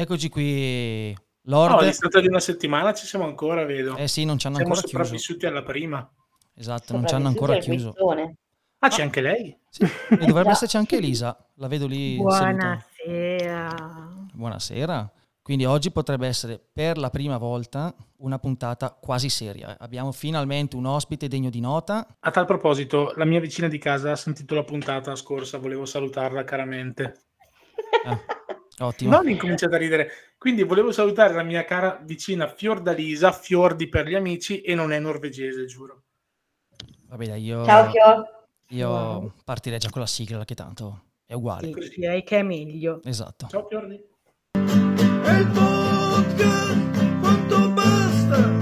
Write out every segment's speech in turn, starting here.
Eccoci qui, No, a Lord. distanza di una settimana ci siamo ancora, vedo. Eh sì, non ci hanno Siamo ancora chiuso. sopravvissuti alla prima. Esatto, non ci hanno ancora chiuso. quizzone. Ah, c'è anche lei? Sì, e dovrebbe esserci anche Elisa, la vedo lì seduta. Buonasera. Buonasera. Quindi oggi potrebbe essere per la prima volta una puntata quasi seria. Abbiamo finalmente un ospite degno di nota. A tal proposito, la mia vicina di casa ha sentito la puntata scorsa, volevo salutarla caramente. Ah, ottimo. Non incominciate a ridere. Quindi volevo salutare la mia cara vicina Fiordalisa, Fiordi per gli amici, e non è norvegese, giuro. Vabbè, dai, io, Ciao Fio. io Wow. partirei già con la sigla che tanto è uguale. Sì, direi che è meglio. Esatto. Ciao Fiordi. E il podcast quanto basta?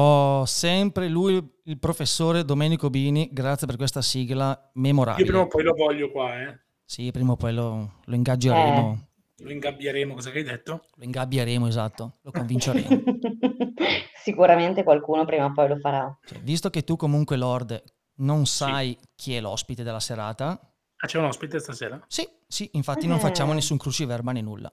Ho sempre lui, il professore Domenico Bini, grazie per questa sigla Io prima memorabile. o poi lo voglio qua, eh. Sì, prima o poi lo, lo ingaggeremo, Lo ingabbieremo, cosa che hai detto? lo ingabbieremo, esatto, lo convinceremo. Sicuramente qualcuno prima o poi lo farà. Cioè, visto che tu comunque, Lord, non sai chi è l'ospite della serata, Ah, c'è un ospite stasera? sì, sì, infatti non Eh. facciamo nessun cruciverba né nulla.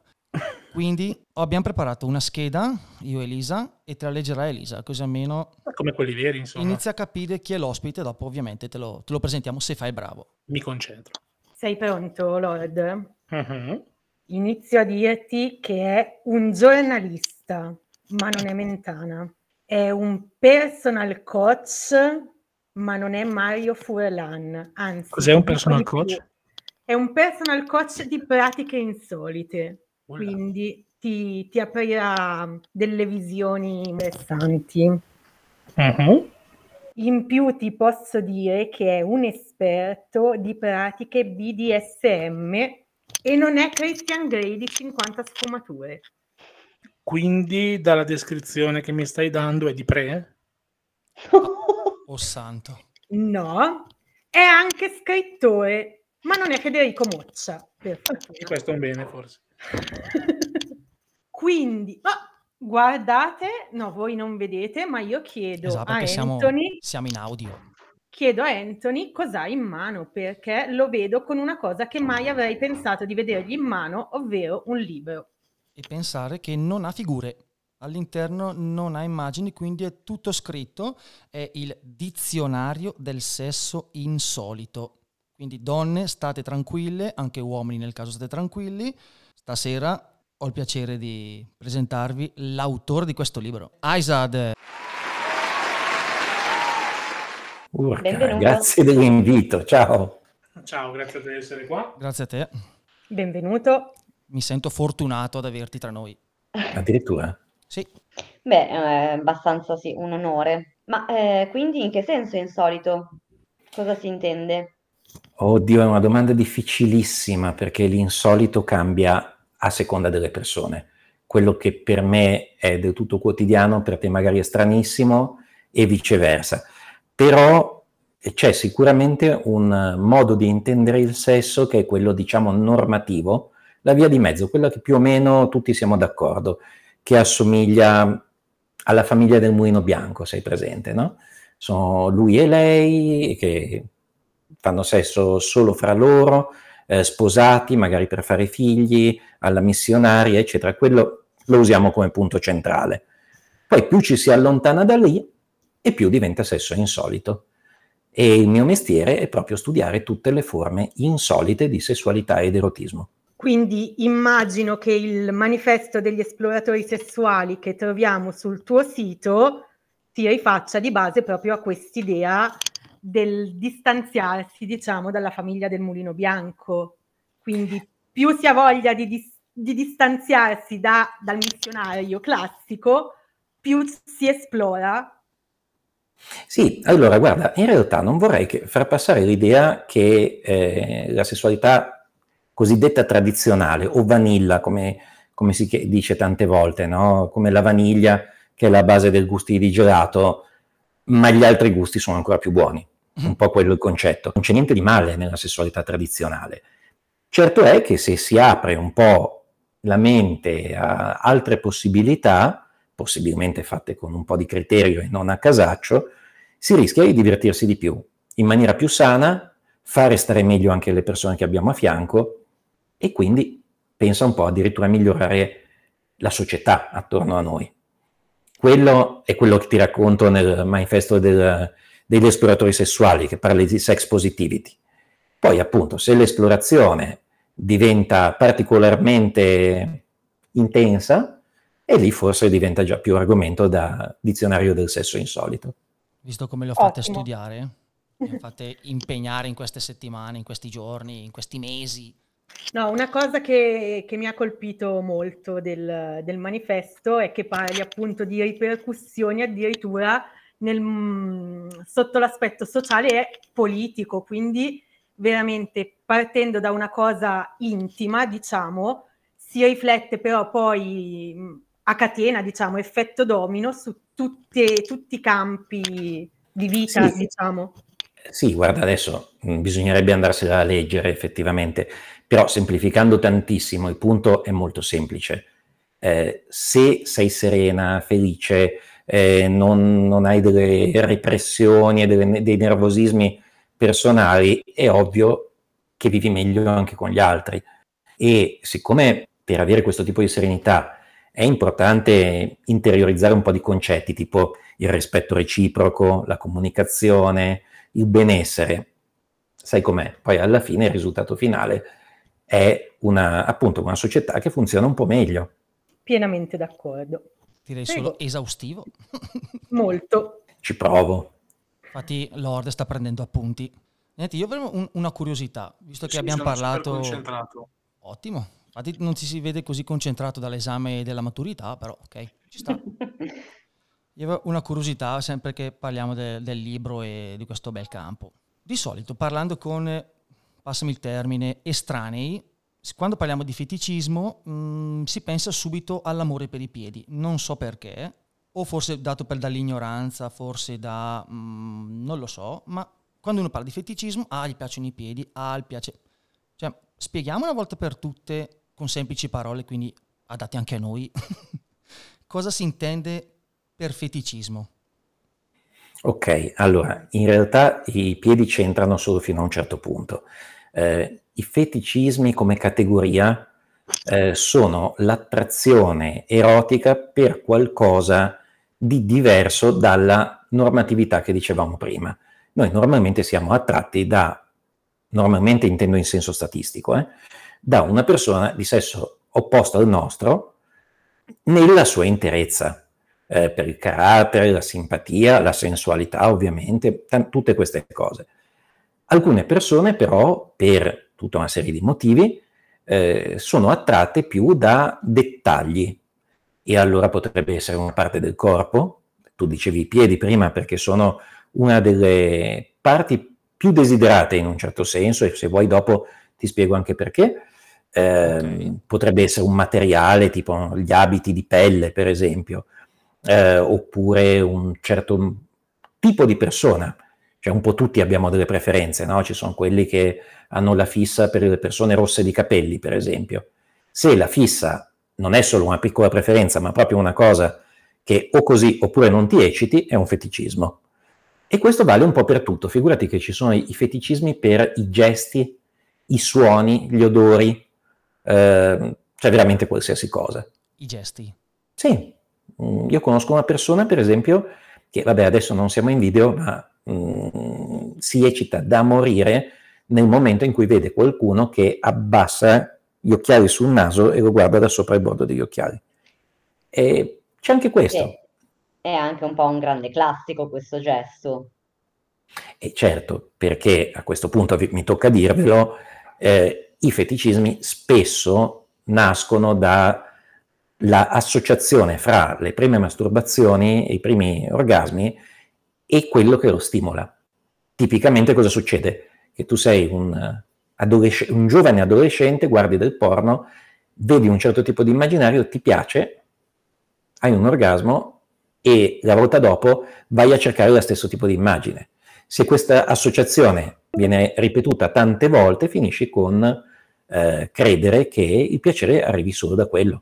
Quindi abbiamo preparato una scheda, io e Elisa, e te la leggerà Elisa, così almeno Come quelli veri, insomma. inizia a capire chi è l'ospite, dopo ovviamente te lo, te lo presentiamo se fai bravo. Mi concentro. Sei pronto, Lord? Mhm. Inizio a dirti che è un giornalista, ma non è Mentana. È un personal coach, ma non è Mario Furlan. Anzi, Cos'è un personal più. coach? È un personal coach di pratiche insolite, Ulla. quindi ti, ti aprirà delle visioni interessanti. Mhm. In più ti posso dire che è un esperto di pratiche BDSM e non è Christian Grey di 50 sfumature. Quindi dalla descrizione che mi stai dando è di pre? Oh santo. No, è anche scrittore, ma non è Federico Moccia, per fortuna. E questo è un bene, forse. Quindi, ah, guardate, no, voi non vedete, ma io chiedo Esatto, a perché siamo, Anthony, siamo in audio. chiedo a Anthony cos'ha in mano, perché lo vedo con una cosa che mai avrei pensato di vedergli in mano, ovvero un libro. E pensare che non ha figure. All'interno non ha immagini, quindi è tutto scritto. È il dizionario del sesso insolito. Quindi donne, state tranquille, anche uomini nel caso state tranquilli. Stasera ho il piacere di presentarvi l'autore di questo libro, Aizad. Urca, Benvenuto. grazie dell'invito, ciao. Ciao, grazie di essere qua. Grazie a te. Benvenuto. Mi sento fortunato ad averti tra noi. Addirittura. Sì, Beh, è abbastanza sì, un onore. Ma eh, quindi in che senso insolito? Cosa si intende? Oddio, è una domanda difficilissima perché l'insolito cambia a seconda delle persone. Quello che per me è del tutto quotidiano, per te magari è stranissimo e viceversa. Però c'è sicuramente un modo di intendere il sesso che è quello, diciamo, normativo, la via di mezzo, quella che più o meno tutti siamo d'accordo, che assomiglia alla famiglia del mulino bianco, sei presente, no? Sono lui e lei che fanno sesso solo fra loro, eh, sposati, magari per fare figli, alla missionaria, eccetera. Quello lo usiamo come punto centrale. Poi più ci si allontana da lì e più diventa sesso insolito. E il mio mestiere è proprio studiare tutte le forme insolite di sessualità ed erotismo. Quindi immagino che il manifesto degli esploratori sessuali che troviamo sul tuo sito si rifaccia di base proprio a quest'idea del distanziarsi, diciamo, dalla famiglia del mulino bianco. Quindi più si ha voglia di, dis- di distanziarsi da- dal missionario classico, più si esplora Sì, allora guarda, in realtà non vorrei che, far passare l'idea che eh, la sessualità cosiddetta tradizionale o vanilla, come, come si dice tante volte, no? come la vaniglia che è la base del gusti di gelato, ma gli altri gusti sono ancora più buoni. Un po' quello il concetto. Non c'è niente di male nella sessualità tradizionale. Certo è che se si apre un po' la mente a altre possibilità, possibilmente fatte con un po' di criterio e non a casaccio, si rischia di divertirsi di più, in maniera più sana, fare stare meglio anche le persone che abbiamo a fianco e quindi pensa un po' addirittura a migliorare la società attorno a noi. Quello è quello che ti racconto nel manifesto del, degli esploratori sessuali, che parla di sex positivity. Poi appunto, se l'esplorazione diventa particolarmente intensa, e lì forse diventa già più argomento da dizionario del sesso insolito. Visto come lo fate Ottimo. studiare, lo fate impegnare in queste settimane, in questi giorni, in questi mesi. No, una cosa che, che mi ha colpito molto del, del, manifesto è che parli appunto di ripercussioni addirittura nel, mm, sotto l'aspetto sociale e politico, quindi veramente partendo da una cosa intima, diciamo, si riflette però poi mm, a catena, diciamo, effetto domino su tutte, tutti i campi di vita, sì. diciamo. Sì, guarda, adesso mm, bisognerebbe andarsela a leggere effettivamente, però semplificando tantissimo, il punto è molto semplice. Eh, se sei serena, felice, eh, non, non, hai delle repressioni e delle, dei nervosismi personali, è ovvio che vivi meglio anche con gli altri. E siccome per avere questo tipo di serenità è importante interiorizzare un po' di concetti, tipo il rispetto reciproco, la comunicazione, il benessere. Sai com'è? Poi alla fine il risultato finale è una, appunto una società che funziona un po' meglio. Pienamente d'accordo. Direi Prego. solo esaustivo. Molto. Ci provo. Infatti Lord sta prendendo appunti. Niente, io avrei un, una curiosità, visto che sì, abbiamo parlato... Ottimo. Infatti non si vede così concentrato dall'esame della maturità, però ok, ci sta. Io avevo una curiosità sempre che parliamo de, del libro e di questo bel campo. Di solito parlando con, passami il termine, estranei, quando parliamo di feticismo mh, mm, si pensa subito all'amore per i piedi. Non so perché, o forse dato per dall'ignoranza, forse da... Mh, mm, non lo so, ma quando uno parla di feticismo, ah, gli piacciono i piedi, ah, gli piace... Cioè, spieghiamo una volta per tutte, con semplici parole, quindi adatti anche a noi, cosa si intende per feticismo? Ok, allora, in realtà i piedi c'entrano solo fino a un certo punto. Eh, I feticismi come categoria eh, sono l'attrazione erotica per qualcosa di diverso dalla normatività che dicevamo prima. Noi normalmente siamo attratti da, normalmente intendo in senso statistico, eh, da una persona di sesso opposto al nostro nella sua interezza eh, per il carattere, la simpatia, la sensualità ovviamente, t- tutte queste cose. Alcune persone però, per tutta una serie di motivi, eh, sono attratte più da dettagli e allora potrebbe essere una parte del corpo, tu dicevi i piedi prima perché sono una delle parti più desiderate in un certo senso e se vuoi dopo ti spiego anche perché. Eh, okay. Potrebbe essere un materiale tipo gli abiti di pelle, per esempio, eh, oppure un certo tipo di persona. Cioè un po' tutti abbiamo delle preferenze, no? Ci sono quelli che hanno la fissa per le persone rosse di capelli, per esempio. Se la fissa non è solo una piccola preferenza, ma proprio una cosa che o così oppure non ti ecciti, è un feticismo. E questo vale un po' per tutto. Figurati che ci sono i feticismi per i gesti, i suoni, gli odori, eh, cioè veramente qualsiasi cosa. I gesti? Sì, Mm, io conosco una persona, per esempio, che vabbè, adesso non siamo in video, ma mm, si eccita da morire nel momento in cui vede qualcuno che abbassa gli occhiali sul naso e lo guarda da sopra il bordo degli occhiali. E c'è anche questo. È anche un po' un grande classico questo gesto. E certo, perché a questo punto mi tocca dirvelo, eh, i feticismi spesso nascono da l'associazione fra le prime masturbazioni e i primi orgasmi e quello che lo stimola. Tipicamente cosa succede? Che tu sei un, eh, adolesc- un giovane adolescente, guardi del porno, vedi un certo tipo di immaginario, ti piace, hai un orgasmo e la volta dopo vai a cercare lo stesso tipo di immagine. Se questa associazione viene ripetuta tante volte, finisci con eh, credere che il piacere arrivi solo da quello.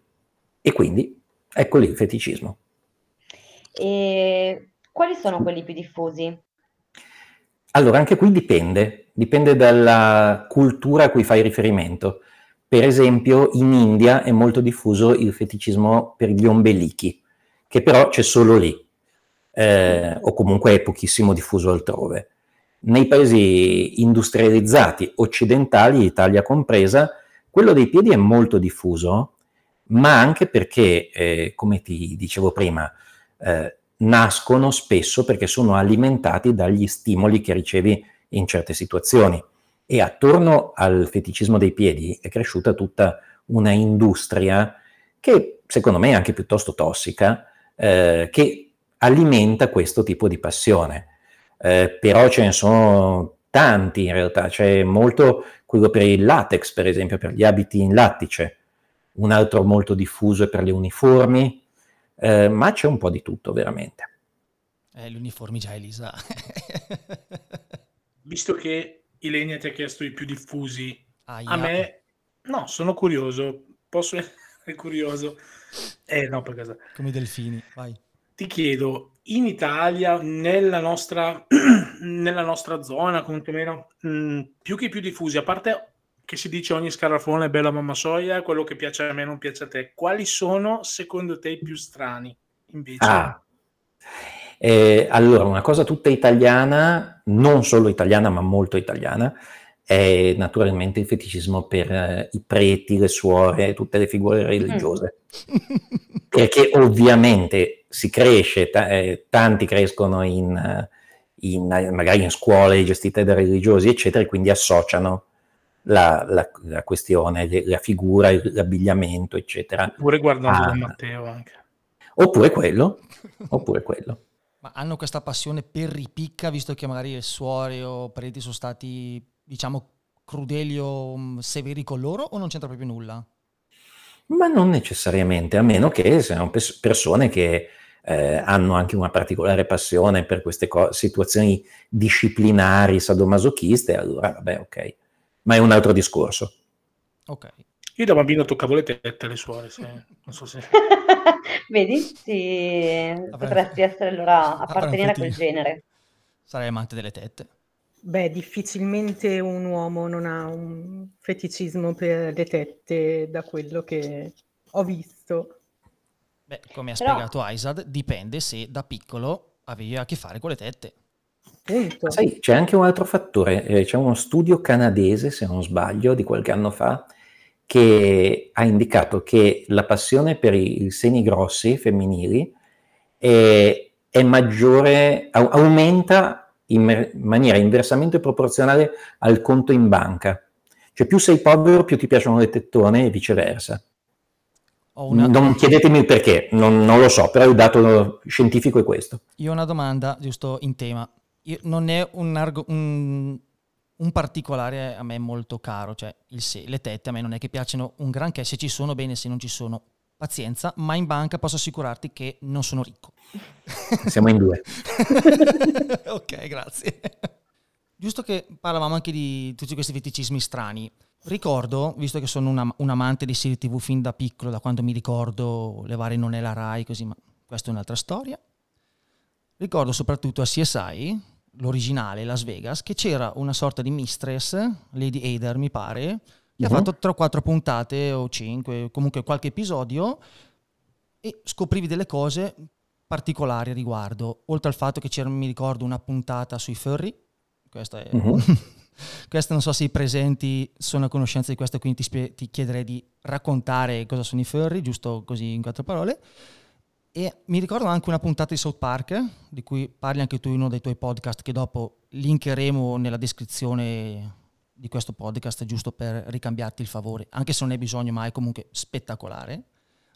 E quindi ecco lì il feticismo. E quali sono quelli più diffusi? Allora, anche qui dipende, dipende dalla cultura a cui fai riferimento. Per esempio, in India è molto diffuso il feticismo per gli ombelichi, che però c'è solo lì, eh, o comunque è pochissimo diffuso altrove. Nei paesi industrializzati occidentali, Italia compresa, quello dei piedi è molto diffuso, ma anche perché, eh, come ti dicevo prima, eh, nascono spesso perché sono alimentati dagli stimoli che ricevi in certe situazioni. E attorno al feticismo dei piedi è cresciuta tutta una industria che secondo me è anche piuttosto tossica, eh, che alimenta questo tipo di passione. Eh, però ce ne sono tanti in realtà, c'è molto quello per il latex, per esempio, per gli abiti in lattice, un altro molto diffuso è per le uniformi, eh, ma c'è un po' di tutto veramente. Eh, gli uniformi già Elisa. Visto che Ilenia ti ha chiesto i più diffusi, Aia. a me no, sono curioso, posso essere curioso. Eh no, per caso. Come i delfini, vai. Ti chiedo, in Italia, nella nostra, nella nostra zona, quantomeno, mh, più che i più diffusi, a parte che si dice ogni scarafone è bella mamma soia, quello che piace a me non piace a te, quali sono secondo te i più strani invece? Ah. Eh, allora, una cosa tutta italiana, non solo italiana, ma molto italiana, è naturalmente il feticismo per eh, i preti, le suore, tutte le figure religiose. Perché ovviamente si cresce, ta- eh, tanti crescono in, eh, in, magari in scuole gestite da religiosi, eccetera, e quindi associano la, la, la questione, la figura, l'abbigliamento, eccetera. Oppure guardando Ah. Matteo anche. Oppure quello, oppure quello. Ma hanno questa passione per ripicca, visto che magari le suore o preti sono stati, diciamo, crudeli o mm, severi con loro, o non c'entra proprio nulla? Ma non necessariamente, a meno che siano pers- persone che eh, hanno anche una particolare passione per queste co- situazioni disciplinari, sadomasochiste, allora vabbè, ok. Ma è un altro discorso. Ok. Io da bambino toccavo le tette alle suore, se- non so se... Vedi? Sì, potresti essere allora appartenere a quel genere. Sarei amante delle tette. Beh, difficilmente un uomo non ha un feticismo per le tette da quello che ho visto. Beh, come ha Però- spiegato Aizad, dipende se da piccolo avevi a che fare con le tette. Punto. Sai, c'è anche un altro fattore, eh, c'è uno studio canadese, se non sbaglio, di qualche anno fa, che ha indicato che la passione per i, seni grossi femminili è, è maggiore, au- aumenta in maniera inversamente proporzionale al conto in banca. Cioè più sei povero, più ti piacciono le tettone e viceversa. Una, Non chiedetemi il perché, non, non lo so, però il dato scientifico è questo. io ho una domanda giusto in tema. Io- non è un, argo- un- un particolare a me molto caro, cioè il se- le tette a me non è che piacciono un granché, se ci sono bene, se non ci sono pazienza, ma in banca posso assicurarti che non sono ricco. Siamo in due. ok, grazie. Giusto che parlavamo anche di tutti questi feticismi strani. Ricordo, visto che sono una- un amante di serie TV fin da piccolo, da quando mi ricordo le varie non è la Rai, così, ma questa è un'altra storia. Ricordo soprattutto a CSI, l'originale Las Vegas, che c'era una sorta di mistress, Lady Hader mi pare, che ha Mhm. fatto 3 o 4 puntate o 5, comunque qualche episodio e scoprivi delle cose particolari a riguardo, oltre al fatto che c'era, mi ricordo, una puntata sui furry, questa è... Mhm. questa non so se i presenti sono a conoscenza di questo, quindi ti, spie- ti chiederei di raccontare cosa sono i furry, giusto così in quattro parole. E mi ricordo anche una puntata di South Park, di cui parli anche tu in uno dei tuoi podcast, che dopo linkeremo nella descrizione di questo podcast, giusto per ricambiarti il favore, anche se non hai bisogno, ma è comunque spettacolare.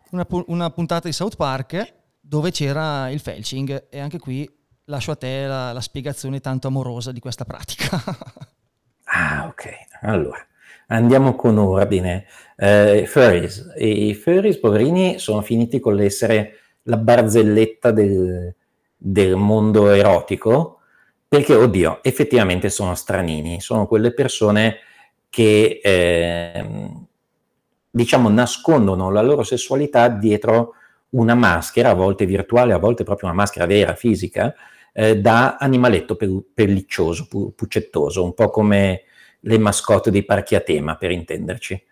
Una, pu- una puntata di South Park dove c'era il felching e anche qui lascio a te la, la spiegazione tanto amorosa di questa pratica. ah, ok. Allora, andiamo con ordine. Uh, furries. I furries, poverini, sono finiti con l'essere la barzelletta del, del mondo erotico, perché, oddio, effettivamente sono stranini, sono quelle persone che, eh, diciamo, nascondono la loro sessualità dietro una maschera, a volte virtuale, a volte proprio una maschera vera, fisica, eh, da animaletto pelliccioso, pu- puccettoso, un po' come le mascotte dei parchi a tema, per intenderci.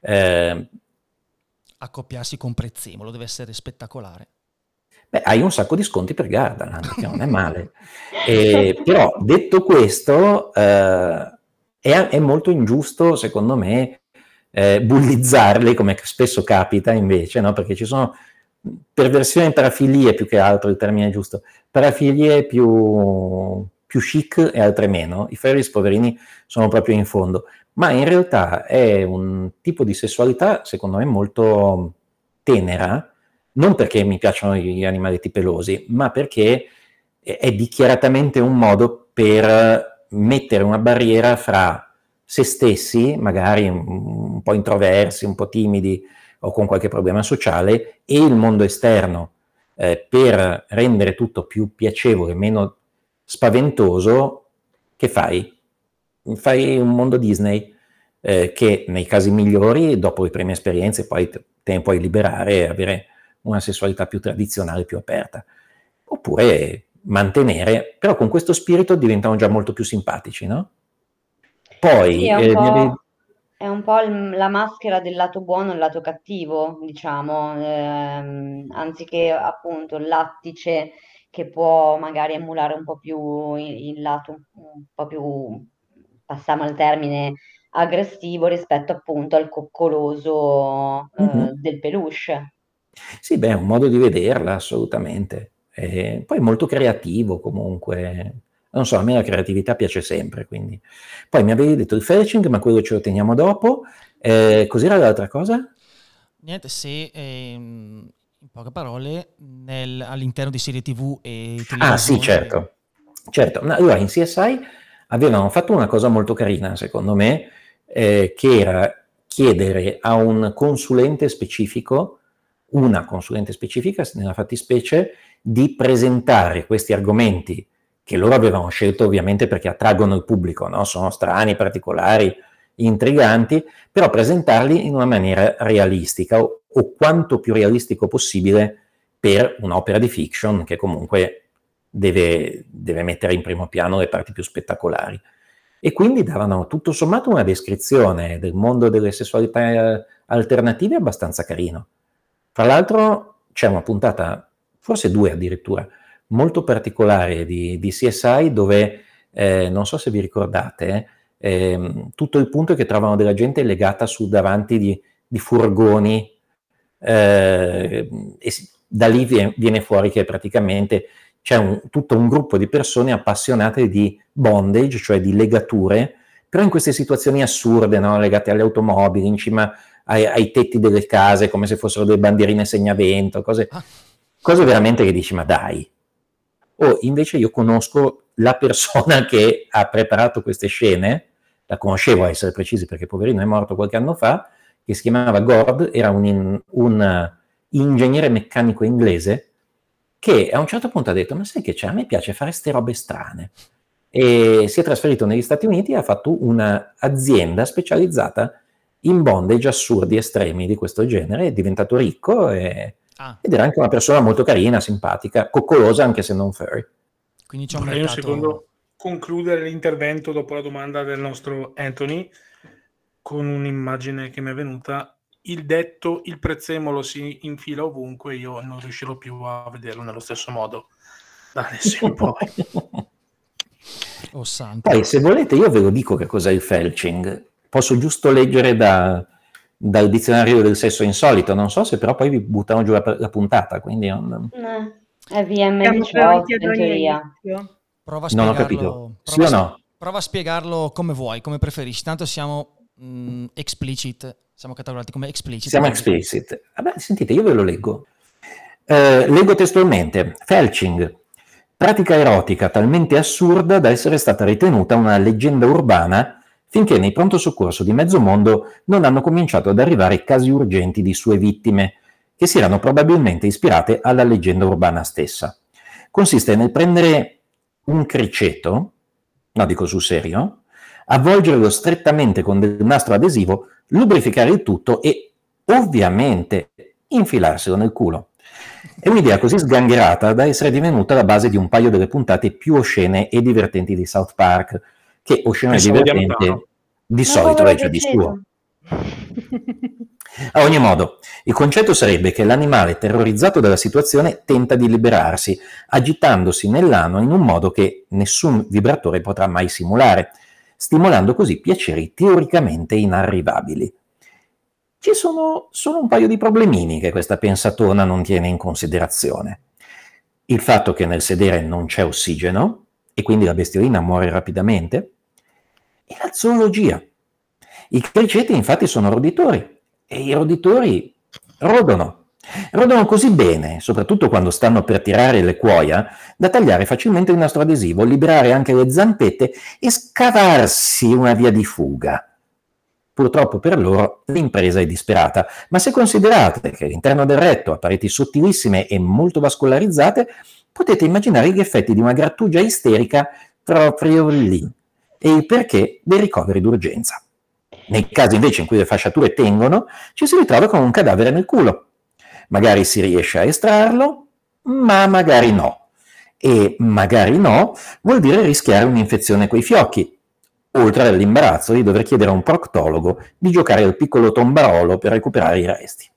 Eh, Accoppiarsi con Prezzemolo deve essere spettacolare. Beh, hai un sacco di sconti per Gardaland, che non è male. Eh, però, detto questo, eh, è, è, molto ingiusto, secondo me, eh, bullizzarli, come spesso capita invece, no? perché ci sono perversioni, parafilie più che altro, il termine giusto, parafilie più, più chic e altre meno. I fairies poverini sono proprio in fondo, ma in realtà è un tipo di sessualità, secondo me, molto tenera, non perché mi piacciono gli animaletti pelosi, ma perché è dichiaratamente un modo per mettere una barriera fra se stessi, magari un po' introversi, un po' timidi o con qualche problema sociale, e il mondo esterno, eh, per rendere tutto più piacevole, meno spaventoso, che fai? Fai un mondo Disney eh, che nei casi migliori, dopo le prime esperienze, poi te ne puoi liberare e avere una sessualità più tradizionale, più aperta. Oppure mantenere, però con questo spirito diventano già molto più simpatici, no? Poi... Sì, è, un eh, è, un po', la maschera del lato buono e il lato cattivo, diciamo, ehm, anziché appunto il lattice che può magari emulare un po' più il, il lato un po' più, passiamo al termine, aggressivo rispetto appunto al coccoloso eh, mm-hmm. del peluche. Sì, beh, è un modo di vederla, assolutamente. E poi molto creativo comunque. Non so, a me la creatività piace sempre, quindi. Poi mi avevi detto il fetching, ma quello ce lo teniamo dopo. Eh, cos'era l'altra cosa? Niente, se ehm, in poche parole nel, all'interno di serie TV e televisione. Ah, sì, certo. Certo. Allora, in CSI avevano fatto una cosa molto carina, secondo me, eh, che era chiedere a un consulente specifico una consulente specifica, nella fattispecie, di presentare questi argomenti che loro avevano scelto ovviamente perché attraggono il pubblico, no? sono strani, particolari, intriganti, però presentarli in una maniera realistica o, o quanto più realistico possibile per un'opera di fiction che comunque deve, deve, mettere in primo piano le parti più spettacolari. E quindi davano tutto sommato una descrizione del mondo delle sessualità alternative abbastanza carino. Tra l'altro c'è una puntata, forse due addirittura, molto particolare di, di CSI dove, eh, non so se vi ricordate, eh, tutto il punto è che trovano della gente legata su davanti di, di furgoni eh, e da lì viene, viene, fuori che praticamente c'è un, tutto un gruppo di persone appassionate di bondage, cioè di legature, però in queste situazioni assurde, no? legate alle automobili, in cima ai, ai, tetti delle case come se fossero delle bandierine segnavento, cose, ah. cose veramente che dici ma dai. O invece io conosco la persona che ha preparato queste scene, la conoscevo a essere precisi perché poverino è morto qualche anno fa, che si chiamava Gord, era un, in, un ingegnere meccanico inglese che a un certo punto ha detto ma sai che c'è, a me piace fare queste robe strane e si è trasferito negli Stati Uniti e ha fatto un'azienda specializzata in bondage assurdi estremi di questo genere, è diventato ricco e, ah. ed era anche una persona molto carina, simpatica, coccolosa anche se non furry. Quindi c'è un, mercato... un secondo concludere l'intervento dopo la domanda del nostro Anthony con un'immagine che mi è venuta. Il detto il prezzemolo si infila ovunque, io non riuscirò più a vederlo nello stesso modo da adesso in poi. Oh, Poi, se volete, io ve lo dico che cos'è il felching posso giusto leggere da, dal dizionario del sesso insolito, non so se però poi vi buttano giù la, la puntata, quindi... Non... È VM18 in teoria. Prova a spiegarlo, non ho capito. Sì o no? Prova a spiegarlo come vuoi, come preferisci. Tanto siamo mh, mm, explicit, siamo catalogati come explicit. Siamo explicit. Vabbè, sentite, io ve lo leggo. Eh, leggo testualmente. Felching pratica erotica talmente assurda da essere stata ritenuta una leggenda urbana finché nei pronto soccorso di mezzo mondo non hanno cominciato ad arrivare casi urgenti di sue vittime, che si erano probabilmente ispirate alla leggenda urbana stessa. Consiste nel prendere un criceto, no dico sul serio, avvolgerlo strettamente con del nastro adesivo, lubrificare il tutto e ovviamente infilarselo nel culo. È un'idea così sgangherata da essere divenuta la base di un paio delle puntate più oscene e divertenti di South Park, che osceno e divertente di solito legge di suo. A ogni modo, il concetto sarebbe che l'animale terrorizzato dalla situazione tenta di liberarsi, agitandosi nell'ano in un modo che nessun vibratore potrà mai simulare, stimolando così piaceri teoricamente inarrivabili. Ci sono solo un paio di problemini che questa pensatona non tiene in considerazione. Il fatto che nel sedere non c'è ossigeno e quindi la bestiolina muore rapidamente, e la zoologia. I criceti infatti sono roditori e i roditori rodono. Rodono così bene, soprattutto quando stanno per tirare le cuoia, da tagliare facilmente il nastro adesivo, liberare anche le zampette e scavarsi una via di fuga. Purtroppo per loro l'impresa è disperata, ma se considerate che all'interno del retto ha pareti sottilissime e molto vascolarizzate, potete immaginare gli effetti di una grattugia isterica proprio lì e il perché dei ricoveri d'urgenza. Nei casi invece in cui le fasciature tengono, ci si ritrova con un cadavere nel culo. Magari si riesce a estrarlo, ma magari no. E magari no vuol dire rischiare un'infezione coi fiocchi, oltre all'imbarazzo di dover chiedere a un proctologo di giocare al piccolo tombarolo per recuperare i resti.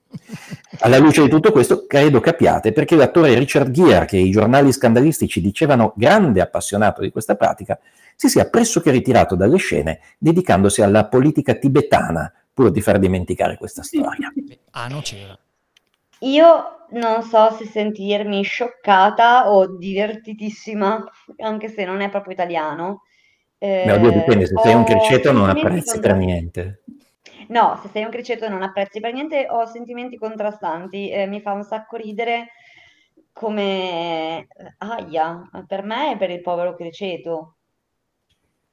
Alla luce di tutto questo, credo capiate perché l'attore Richard Gere, che i giornali scandalistici dicevano grande appassionato di questa pratica, si sia pressoché ritirato dalle scene dedicandosi alla politica tibetana, pur di far dimenticare questa storia. Ah, non c'era. Io non so se sentirmi scioccata o divertitissima, anche se non è proprio italiano. Eh, Beh, oddio, dipende, se sei un criceto non apprezzi per niente. No, se sei un criceto non apprezzi per niente, ho sentimenti contrastanti, eh, mi fa un sacco ridere come aia, per me e per il povero criceto.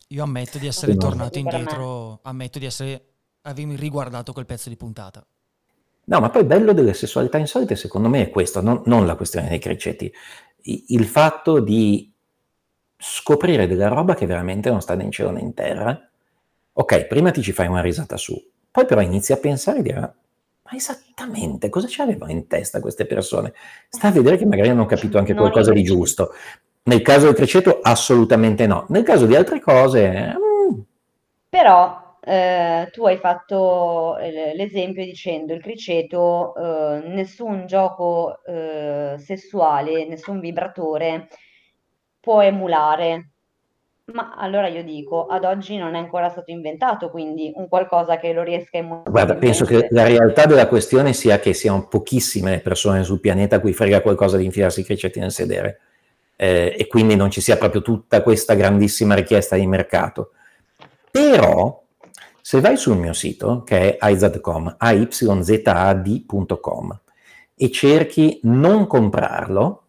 Io ammetto di essere tornato indietro, ammetto di essere, avermi riguardato quel pezzo di puntata. No, ma poi il bello delle sessualità insolite secondo me è questo, non, non la questione dei criceti, il fatto di scoprire della roba che veramente non sta né in cielo né in terra. Ok, prima ti ci fai una risata su, poi però inizi a pensare e dire, ma esattamente cosa ci avevano in testa queste persone? Sta a vedere che magari hanno capito anche qualcosa di giusto. Nel caso del criceto assolutamente no. Nel caso di altre cose... Mm. Però eh, tu hai fatto eh, l'esempio dicendo il criceto, eh, nessun gioco eh, sessuale, nessun vibratore può emulare. Ma allora io dico, ad oggi non è ancora stato inventato, quindi un qualcosa che lo riesca a emulare. Guarda, penso che la realtà della questione sia che siano pochissime le persone sul pianeta a cui frega qualcosa di infilarsi i criceti nel sedere eh, e quindi non ci sia proprio tutta questa grandissima richiesta di mercato. Però, se vai sul mio sito, che è izad.com, ayzad.com, e cerchi non comprarlo,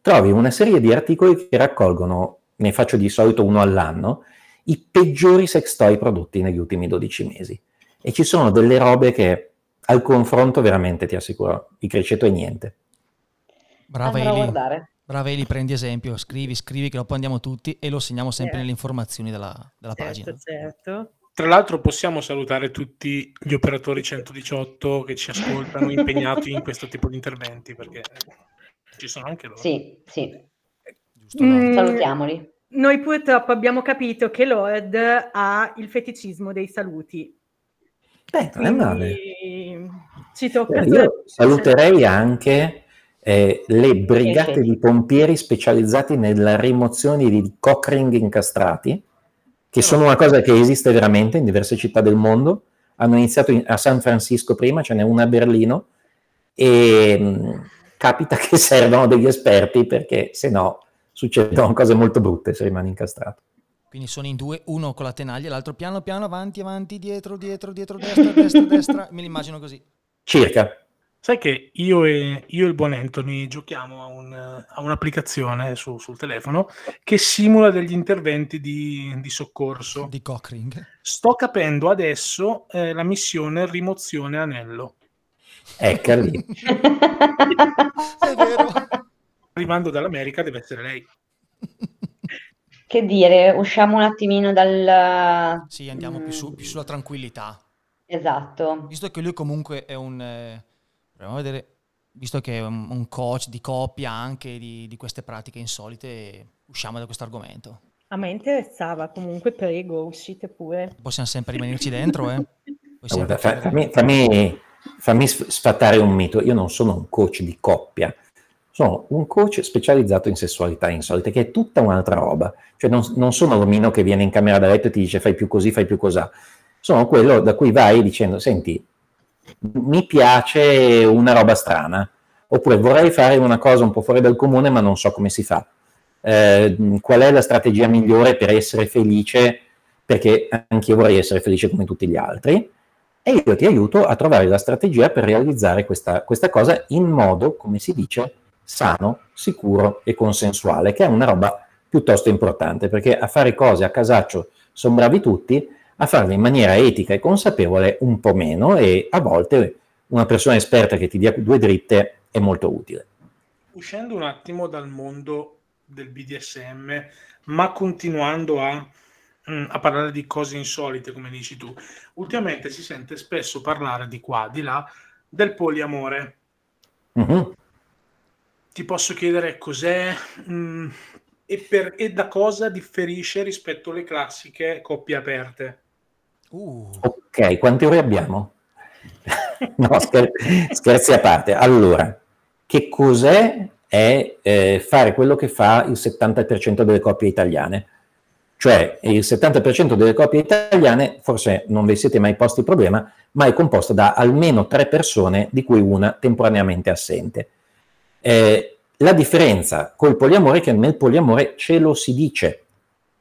trovi una serie di articoli che raccolgono, ne faccio di solito uno all'anno, i peggiori sex toy prodotti negli ultimi 12 mesi. E ci sono delle robe che al confronto veramente ti assicuro, il criceto è niente. Brava Eli. Brava Eli, prendi esempio, scrivi, scrivi che lo prendiamo tutti e lo segniamo sempre eh. nelle informazioni della, della certo, pagina. Certo. Tra l'altro possiamo salutare tutti gli operatori 118 che ci ascoltano impegnati in questo tipo di interventi perché ci sono anche loro. Sì, sì. Giusto, mm, salutiamoli. Noi purtroppo abbiamo capito che Lord ha il feticismo dei saluti. Beh, non è male. Ci tocca. Eh, io saluterei anche eh, le brigate di pompieri specializzati nella rimozione di cockring incastrati, che sono una cosa che esiste veramente in diverse città del mondo. Hanno iniziato in, a San Francisco prima, ce n'è una a Berlino, e mh, mm, capita che servano degli esperti perché se no succedono cose molto brutte se rimane incastrato. Quindi sono in due, uno con la tenaglia, l'altro piano piano, avanti, avanti, dietro, dietro, dietro, destra, destra, destra. Me l'immagino così. Circa. Sai che io e, io e il buon Anthony giochiamo a, un, a un'applicazione su, sul telefono che simula degli interventi di, di soccorso. Di Cockring. Sto capendo adesso eh, la missione rimozione anello. Ecco lì. È vero. Arrivando dall'America deve essere lei. Che dire, usciamo un attimino dal... Sì, andiamo più, su, più sulla tranquillità. Esatto. Visto che lui comunque è un... Eh, proviamo a vedere, visto che è un, coach di coppia anche di, di queste pratiche insolite, usciamo da questo argomento. A me interessava, comunque prego, uscite pure. Possiamo sempre rimanerci dentro, eh? Sempre fa- fammi, fammi- fammi sf- sfatare un mito. Io non sono un coach di coppia, sono un coach specializzato in sessualità insolite, che è tutta un'altra roba. Cioè non, non sono l'omino che viene in camera da letto e ti dice fai più così, fai più cosà. Sono quello da cui vai dicendo, senti, mi piace una roba strana, oppure vorrei fare una cosa un po' fuori dal comune, ma non so come si fa. Eh, qual è la strategia migliore per essere felice? Perché anch'io vorrei essere felice come tutti gli altri. E io ti aiuto a trovare la strategia per realizzare questa, questa cosa in modo, come si dice, sano, sicuro e consensuale, che è una roba piuttosto importante, perché a fare cose a casaccio sono bravi tutti, a farle in maniera etica e consapevole un po' meno e a volte una persona esperta che ti dia due dritte è molto utile. Uscendo un attimo dal mondo del BDSM, ma continuando a, mm, a parlare di cose insolite, come dici tu, ultimamente si sente spesso parlare di qua, di là, del poliamore. Mhm. Ti posso chiedere cos'è mm, e, per- e da cosa differisce rispetto alle classiche coppie aperte? Uh, Ok, quante ore abbiamo? no, scher- scherzi a parte. Allora, che cos'è è eh, fare quello che fa il 70% delle coppie italiane? Cioè, il 70% delle coppie italiane, forse non vi siete mai posti il problema, ma è composto da almeno tre persone, di cui una temporaneamente assente. Eh, la differenza col poliamore è che nel poliamore ce lo si dice,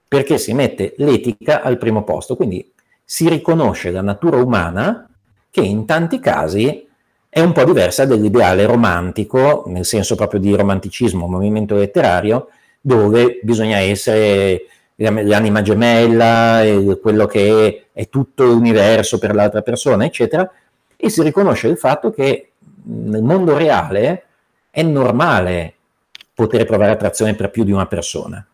perché si mette l'etica al primo posto, quindi si riconosce la natura umana che in tanti casi è un po' diversa dall'ideale romantico, nel senso proprio di romanticismo, movimento letterario, dove bisogna essere l'anima gemella, quello che è, è tutto l'universo per l'altra persona, eccetera, e si riconosce il fatto che nel mondo reale è normale poter provare attrazione per più di una persona.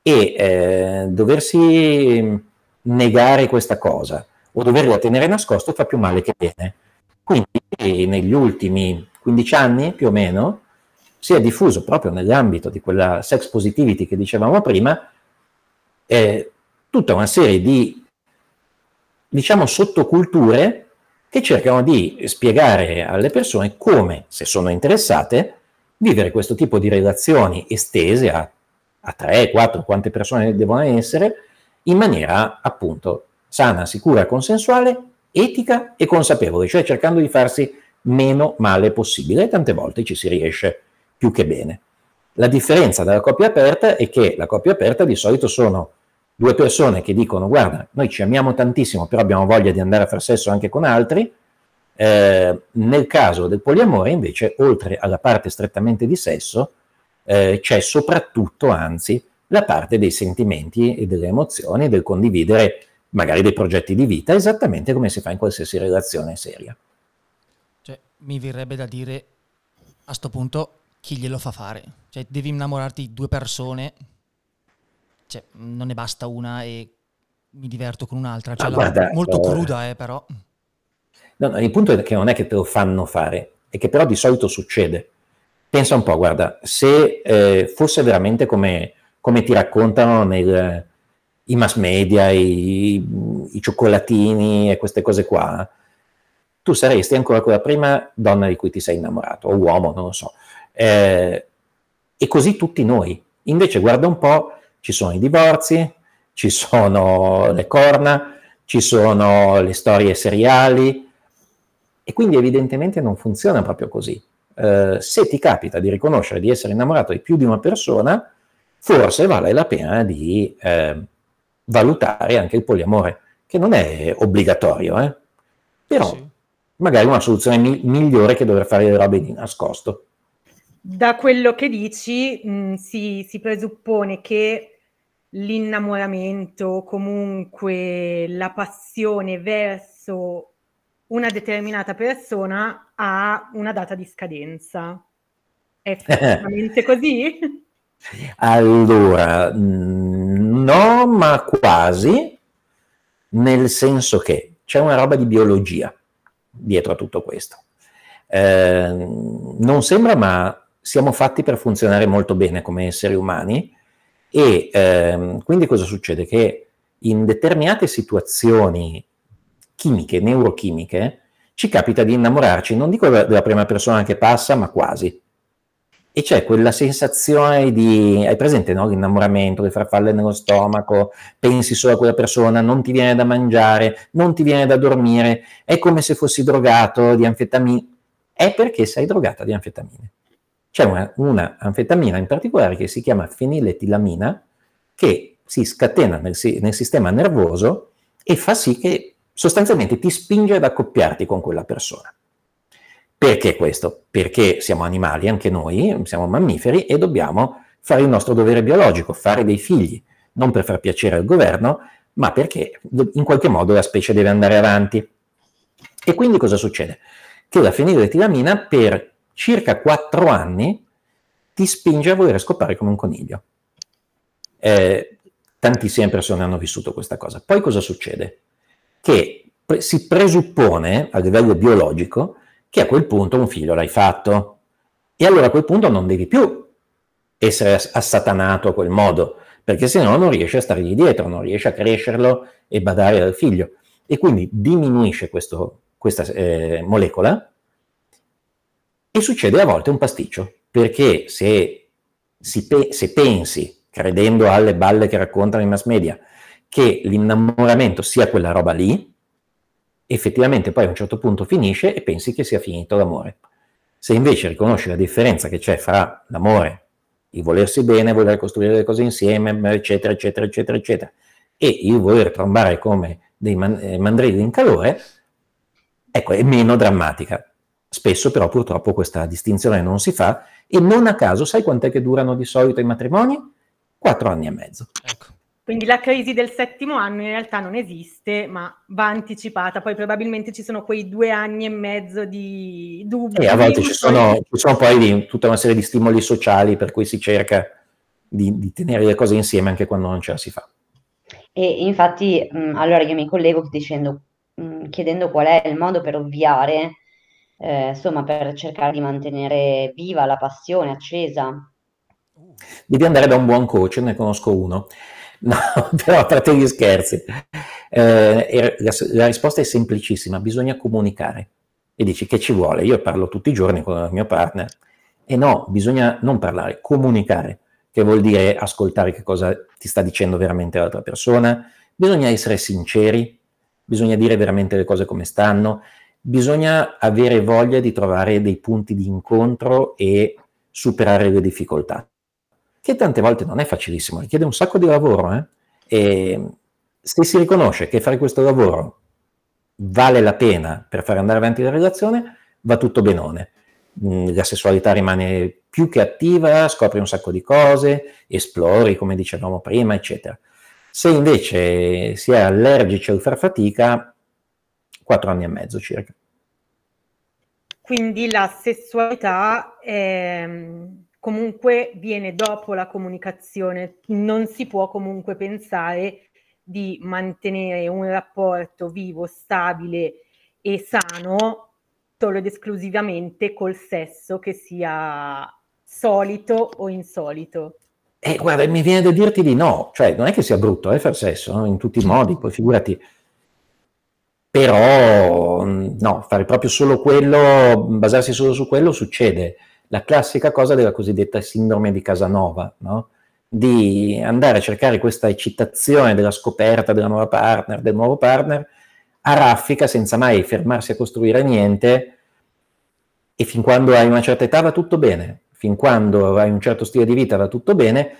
E eh, doversi negare questa cosa o doverla tenere nascosto fa più male che bene. Quindi negli ultimi 15 anni più o meno si è diffuso proprio nell'ambito di quella sex positivity che dicevamo prima eh, tutta una serie di diciamo sottoculture che cercano di spiegare alle persone come, se sono interessate, vivere questo tipo di relazioni estese a, a 3, 4, quante persone devono essere, in maniera appunto sana, sicura, consensuale, etica e consapevole, cioè cercando di farsi meno male possibile e tante volte ci si riesce più che bene. La differenza dalla coppia aperta è che la coppia aperta di solito sono due persone che dicono guarda, noi ci amiamo tantissimo, però abbiamo voglia di andare a fare sesso anche con altri. Eh, nel caso del poliamore, invece, oltre alla parte strettamente di sesso, eh, c'è soprattutto, anzi, la parte dei sentimenti e delle emozioni, del condividere magari dei progetti di vita, esattamente come si fa in qualsiasi relazione seria. cioè, mi verrebbe da dire a sto punto chi glielo fa fare? Cioè, devi innamorarti di due persone, cioè, non ne basta una e mi diverto con un'altra. Cioè, Ah, guarda, molto eh, cruda, eh, però. No, no, il punto è che non è che te lo fanno fare, è che però di solito succede. Pensa un po', guarda, se eh, fosse veramente come, come ti raccontano nel, i mass media, i, i cioccolatini e queste cose qua, tu saresti ancora quella prima donna di cui ti sei innamorato, o uomo, non lo so. Eh, e così tutti noi. Invece, guarda un po', ci sono i divorzi, ci sono le corna, ci sono le storie seriali, e quindi evidentemente non funziona proprio così. Eh, se ti capita di riconoscere di essere innamorato di più di una persona, forse vale la pena di eh, valutare anche il poliamore, che non è obbligatorio, eh. però Sì. magari una soluzione mi- migliore che dover fare le robe di nascosto. Da quello che dici mh, mm, si, si presuppone che l'innamoramento, comunque la passione verso una determinata persona ha una data di scadenza. È effettivamente così? Allora, mm, no, ma quasi, nel senso che c'è una roba di biologia dietro a tutto questo. Eh, non sembra, ma siamo fatti per funzionare molto bene come esseri umani e eh, quindi cosa succede? Che in determinate situazioni chimiche, neurochimiche, ci capita di innamorarci, non dico della prima persona che passa, ma quasi. E c'è quella sensazione di, hai presente no? l'innamoramento, le farfalle nello stomaco, pensi solo a quella persona, non ti viene da mangiare, non ti viene da dormire, è come se fossi drogato di anfetamine. È perché sei drogata di anfetamine. C'è una, una anfetamina in particolare che si chiama feniletilamina, che si scatena nel, nel sistema nervoso e fa sì che sostanzialmente ti spinge ad accoppiarti con quella persona. Perché questo? Perché siamo animali, anche noi, siamo mammiferi e dobbiamo fare il nostro dovere biologico, fare dei figli, non per far piacere al governo, ma perché in qualche modo la specie deve andare avanti. E quindi cosa succede? Che la feniletilamina per circa 4 anni ti spinge a voler scopare come un coniglio. Eh, tantissime persone hanno vissuto questa cosa. Poi cosa succede? che si presuppone a livello biologico che a quel punto un figlio l'hai fatto. E allora a quel punto non devi più essere assatanato a quel modo perché se no non riesci a stargli dietro, non riesci a crescerlo e badare al figlio. E quindi diminuisce questo, questa eh, molecola e succede a volte un pasticcio perché se, pe- se pensi, credendo alle balle che raccontano i mass media, che l'innamoramento sia quella roba lì, effettivamente poi a un certo punto finisce e pensi che sia finito l'amore. Se invece riconosci la differenza che c'è fra l'amore, il volersi bene, voler costruire le cose insieme, eccetera, eccetera, eccetera, eccetera, e il voler trombare come dei eh, mandrilli in calore, ecco, è meno drammatica. Spesso però purtroppo questa distinzione non si fa e non a caso, sai quant'è che durano di solito i matrimoni? Quattro anni e mezzo. Ecco. Quindi la crisi del settimo anno in realtà non esiste, ma va anticipata. Poi probabilmente ci sono quei due anni e mezzo di dubbi. E a volte ci sono, ci sono poi tutta una serie di stimoli sociali per cui si cerca di, di tenere le cose insieme anche quando non ce la si fa. E infatti, mh, allora io mi collego dicendo, mh, chiedendo qual è il modo per ovviare, eh, insomma, per cercare di mantenere viva la passione accesa. Devi andare da un buon coach, ne conosco uno No, però a parte gli scherzi. Eh, la, la, risposta è semplicissima, bisogna comunicare. E dici che ci vuole? Io parlo tutti i giorni con il mio partner. E no, bisogna non parlare, comunicare, che vuol dire ascoltare che cosa ti sta dicendo veramente l'altra persona. Bisogna essere sinceri, bisogna dire veramente le cose come stanno, bisogna avere voglia di trovare dei punti di incontro e superare le difficoltà che tante volte non è facilissimo, richiede un sacco di lavoro. Eh? E se si riconosce che fare questo lavoro vale la pena per fare andare avanti la relazione, va tutto benone. Mm, la sessualità rimane più che attiva, scopri un sacco di cose, esplori, come dicevamo prima, eccetera. Se invece si è allergici o far fatica, quattro anni e mezzo circa. Quindi la sessualità è comunque viene dopo la comunicazione, non si può comunque pensare di mantenere un rapporto vivo, stabile e sano solo ed esclusivamente col sesso che sia solito o insolito. Eh, guarda, mi viene da dirti di no, cioè non è che sia brutto eh, far sesso no? in tutti i modi, poi figurati. Però no, fare proprio solo quello, basarsi solo su quello succede la classica cosa della cosiddetta sindrome di Casanova, no? di andare a cercare questa eccitazione della scoperta della nuova partner, del nuovo partner, a raffica senza mai fermarsi a costruire niente e fin quando hai una certa età va tutto bene, fin quando hai un certo stile di vita va tutto bene,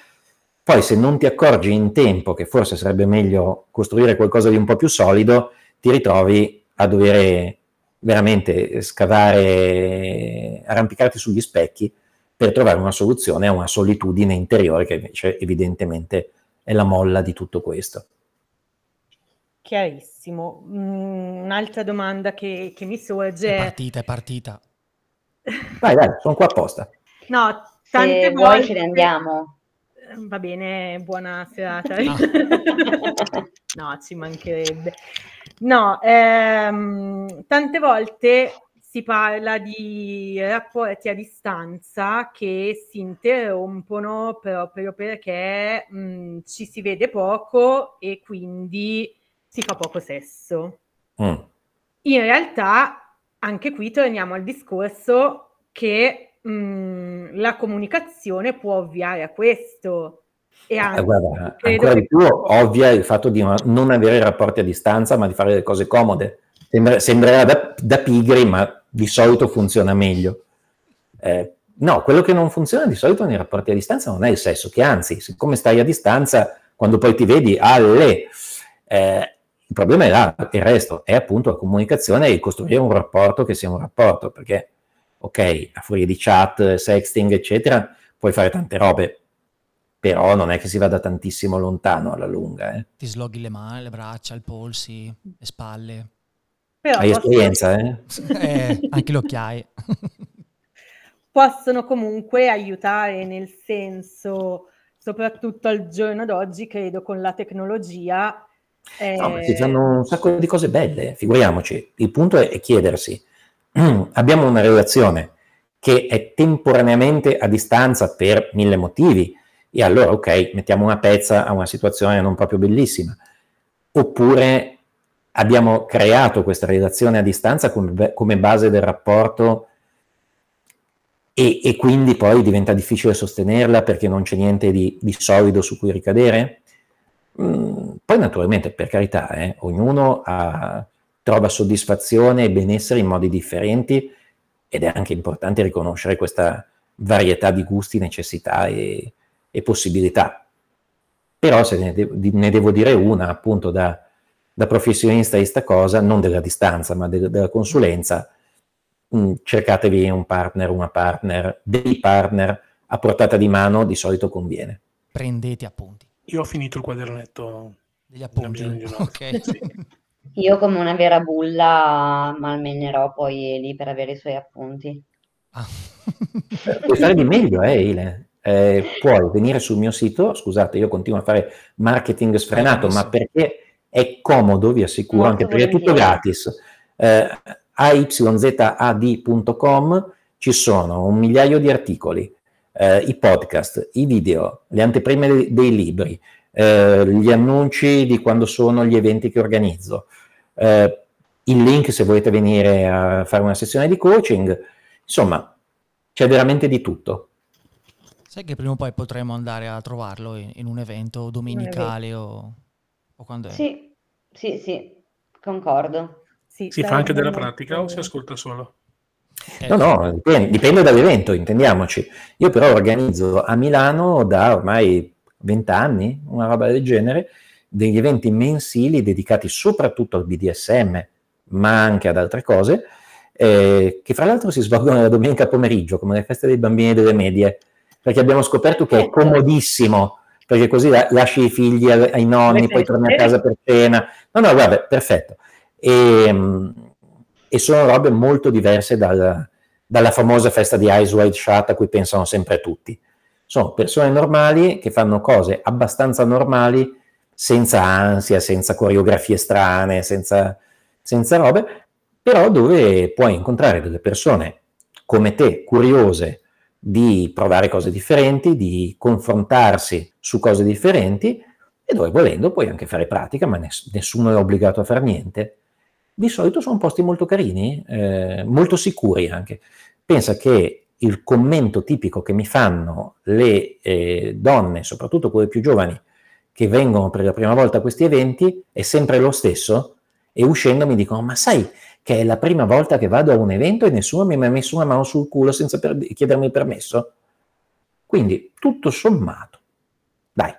poi se non ti accorgi in tempo che forse sarebbe meglio costruire qualcosa di un po' più solido, ti ritrovi a dover veramente scavare, arrampicarti sugli specchi per trovare una soluzione a una solitudine interiore che invece evidentemente è la molla di tutto questo. Chiarissimo. Mm, un'altra domanda che, che mi sorge è partita, è partita. Vai, dai, sono qua apposta. No, tante Se volte... ce ne andiamo. Va bene, buona serata. No, no ci mancherebbe. No, ehm, tante volte si parla di rapporti a distanza che si interrompono proprio perché mh, ci si vede poco e quindi si fa poco sesso. Mm. In realtà, anche qui torniamo al discorso che mh, la comunicazione può ovviare a questo. E anzi, eh, guarda, ancora di più ovvia il fatto di non avere rapporti a distanza, ma di fare le cose comode. Sembra, sembrerà da, da pigri, ma di solito funziona meglio. Eh, no, quello che non funziona di solito nei rapporti a distanza non è il sesso, che anzi, siccome stai a distanza, quando poi ti vedi alle... Eh, il problema è là, il resto è appunto la comunicazione e costruire un rapporto che sia un rapporto, perché ok, a furia di chat, sexting, eccetera, puoi fare tante robe, però non è che si vada tantissimo lontano alla lunga. Eh. Ti sloghi le mani, le braccia, i polsi, le spalle. Però Hai possono... esperienza, eh? eh? Anche le occhiaie. possono comunque aiutare nel senso, soprattutto al giorno d'oggi, credo, con la tecnologia. Eh... No, si fanno un sacco di cose belle, figuriamoci. Il punto è, è chiedersi, abbiamo una relazione che è temporaneamente a distanza per mille motivi, e allora ok, mettiamo una pezza a una situazione non proprio bellissima. Oppure abbiamo creato questa relazione a distanza come, come base del rapporto e, e, quindi poi diventa difficile sostenerla perché non c'è niente di, di solido su cui ricadere. Mm, poi naturalmente, per carità, eh, ognuno ha, trova soddisfazione e benessere in modi differenti ed è anche importante riconoscere questa varietà di gusti, necessità e, e possibilità. Però se ne, de- ne devo dire una, appunto, da, da professionista di sta cosa, non della distanza, ma de- della consulenza, mh, mm, cercatevi un partner, una partner, dei partner a portata di mano, di solito conviene. Prendete appunti. Io ho finito il quadernetto degli appunti. Ok. sì. Io come una vera bulla malmenerò poi Eli per avere i suoi appunti. Ah. Puoi fare di meglio, eh, Ele. Eh, puoi venire sul mio sito, scusate, io continuo a fare marketing sfrenato, ma perché è comodo, vi assicuro, Molto anche perché è tutto gratis. Eh, ayzad.com ci sono un migliaio di articoli, eh, i podcast, i video, le anteprime dei, dei libri, eh, gli annunci di quando sono gli eventi che organizzo, eh, il link se volete venire a fare una sessione di coaching, insomma, c'è veramente di tutto. Sai che prima o poi potremo andare a trovarlo in, in un evento domenicale o o quando è? Sì, sì, sì, concordo. Sì, si fa anche della pratica o si ascolta solo? Eh. No, no, dipende, dipende, dall'evento, intendiamoci. Io però organizzo a Milano da ormai vent'anni, una roba del genere, degli eventi mensili dedicati soprattutto al BDSM, ma anche ad altre cose, eh, che fra l'altro si svolgono la domenica pomeriggio, come le feste dei bambini e delle medie, perché abbiamo scoperto che è ecco. comodissimo perché così lasci i figli ai nonni, poi torni a casa per cena. No, no, guarda, perfetto. E, ehm, e sono robe molto diverse dal, dalla famosa festa di Eyes Wide Shut a cui pensano sempre tutti. Sono persone normali che fanno cose abbastanza normali, senza ansia, senza coreografie strane, senza, senza robe, però dove puoi incontrare delle persone come te, curiose, di provare cose differenti, di confrontarsi su cose differenti e dove volendo puoi anche fare pratica, ma ness- nessuno è obbligato a fare niente. Di solito sono posti molto carini, eh, molto sicuri anche. Pensa che il commento tipico che mi fanno le eh, donne, soprattutto quelle più giovani, che vengono per la prima volta a questi eventi, è sempre lo stesso e uscendo mi dicono, ma sai, che è la prima volta che vado a un evento e nessuno mi ha messo una mano sul culo senza per- chiedermi permesso. Quindi, tutto sommato, dai.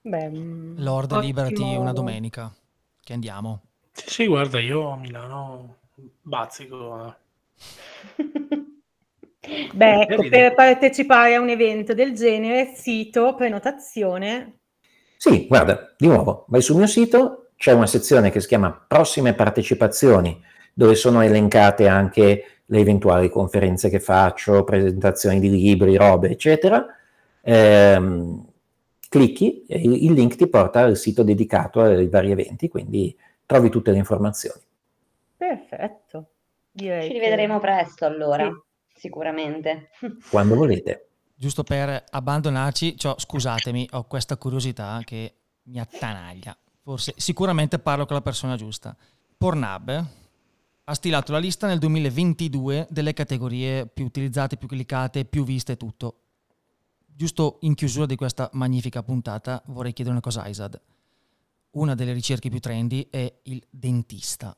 Beh, mm, Lord, liberati una domenica, che andiamo. Sì, sì, guarda, io a Milano bazzico. Beh, ecco, per partecipare a un evento del genere, sito, prenotazione. Sì, guarda, di nuovo, vai sul mio sito, c'è una sezione che si chiama Prossime partecipazioni, dove sono elencate anche le eventuali conferenze che faccio, presentazioni di libri, robe, eccetera. Ehm, clicchi e il link ti porta al sito dedicato ai vari eventi, quindi trovi tutte le informazioni. Perfetto. Direi Ci rivedremo che... presto allora. Sì sicuramente. Quando volete. Giusto per abbandonarci, cioè, scusatemi, ho questa curiosità che mi attanaglia. Forse, sicuramente parlo con la persona giusta. Pornhub ha stilato la lista nel 2022 delle categorie più utilizzate, più cliccate, più viste e tutto. Giusto in chiusura di questa magnifica puntata vorrei chiedere una cosa a Isad. Una delle ricerche più trendy è il dentista.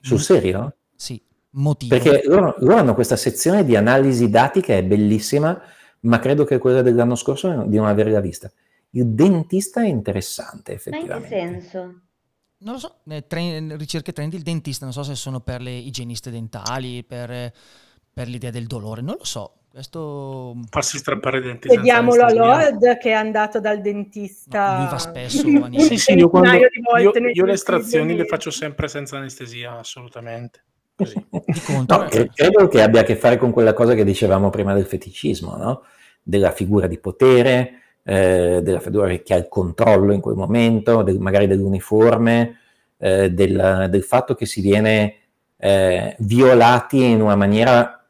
Sul serio? Sì motivo. Perché loro, loro, hanno questa sezione di analisi dati che è bellissima, ma credo che quella dell'anno scorso di non averla vista. Il dentista è interessante, effettivamente. Ma in che senso? Non lo so, tre, ricerche trendy, il dentista, non so se sono per le igieniste dentali, per, per l'idea del dolore, non lo so. Questo... Farsi strappare i denti. Vediamolo a Lord che è andato dal dentista. No, lui va spesso. sì, sì, io, quando, io, io le estrazioni le faccio sempre senza anestesia, assolutamente. Così. no, credo che abbia a che fare con quella cosa che dicevamo prima del feticismo, no? della figura di potere, eh, della figura che ha il controllo in quel momento, del, magari dell'uniforme, eh, del, del, fatto che si viene eh, violati in una maniera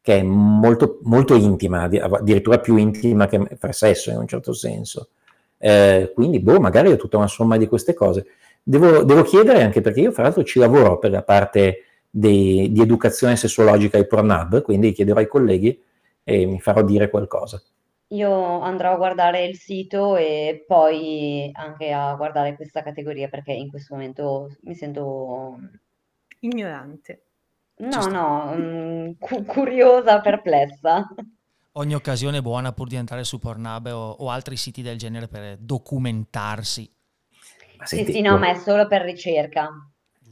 che è molto, molto intima, addirittura più intima che fare sesso in un certo senso. Eh, quindi, boh, magari è tutta una somma di queste cose. Devo, devo chiedere anche perché io, fra l'altro, ci lavoro per la parte di, di educazione sessuologica ai Pornhub, quindi chiederò ai colleghi e mi farò dire qualcosa. Io andrò a guardare il sito e poi anche a guardare questa categoria perché in questo momento mi sento ignorante. No, no, um, cu- curiosa, perplessa. Ogni occasione è buona pur di entrare su Pornhub o, o altri siti del genere per documentarsi. Senti, sì, sì, no, ma è solo per ricerca.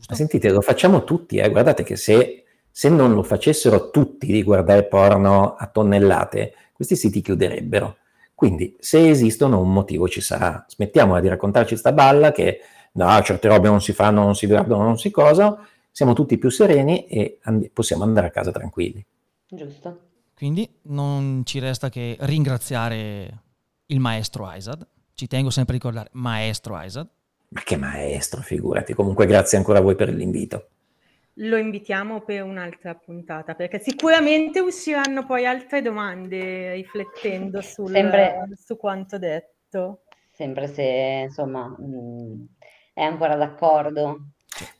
Ma sentite, lo facciamo tutti, eh? guardate che se, se non lo facessero tutti di guardare porno a tonnellate, questi siti chiuderebbero. Quindi, se esistono, un motivo ci sarà. Smettiamola di raccontarci sta balla che no, certe robe non si fanno, non si guardano, non si cosa. Siamo tutti più sereni e and- possiamo andare a casa tranquilli. Giusto. Quindi non ci resta che ringraziare il maestro Isad. Ci tengo sempre a ricordare, maestro Isad. Ma che maestro, figurati. Comunque grazie ancora a voi per l'invito. Lo invitiamo per un'altra puntata, perché sicuramente usciranno poi altre domande riflettendo sul, sempre, su quanto detto. Sempre se, insomma, mh, mm, è ancora d'accordo.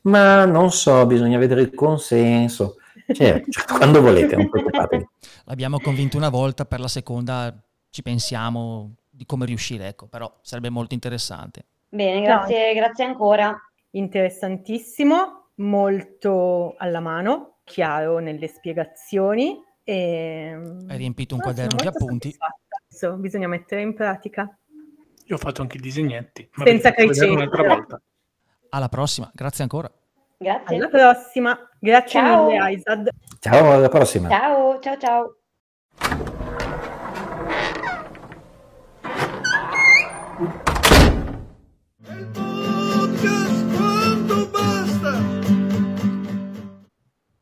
Ma non so, bisogna vedere il consenso. Certo, cioè, quando volete, non preoccupatevi. L'abbiamo convinto una volta, per la seconda ci pensiamo di come riuscire, ecco, però sarebbe molto interessante. Bene, grazie, no. grazie ancora. Interessantissimo, molto alla mano, chiaro nelle spiegazioni. E... Hai riempito un quaderno di appunti. Adesso bisogna mettere in pratica. Io ho fatto anche i disegnetti. Ma Senza criceti. un'altra volta. Alla prossima, grazie ancora. Grazie. Alla prossima. Grazie ciao. mille, Aizad. Ciao, alla prossima. Ciao, ciao, ciao.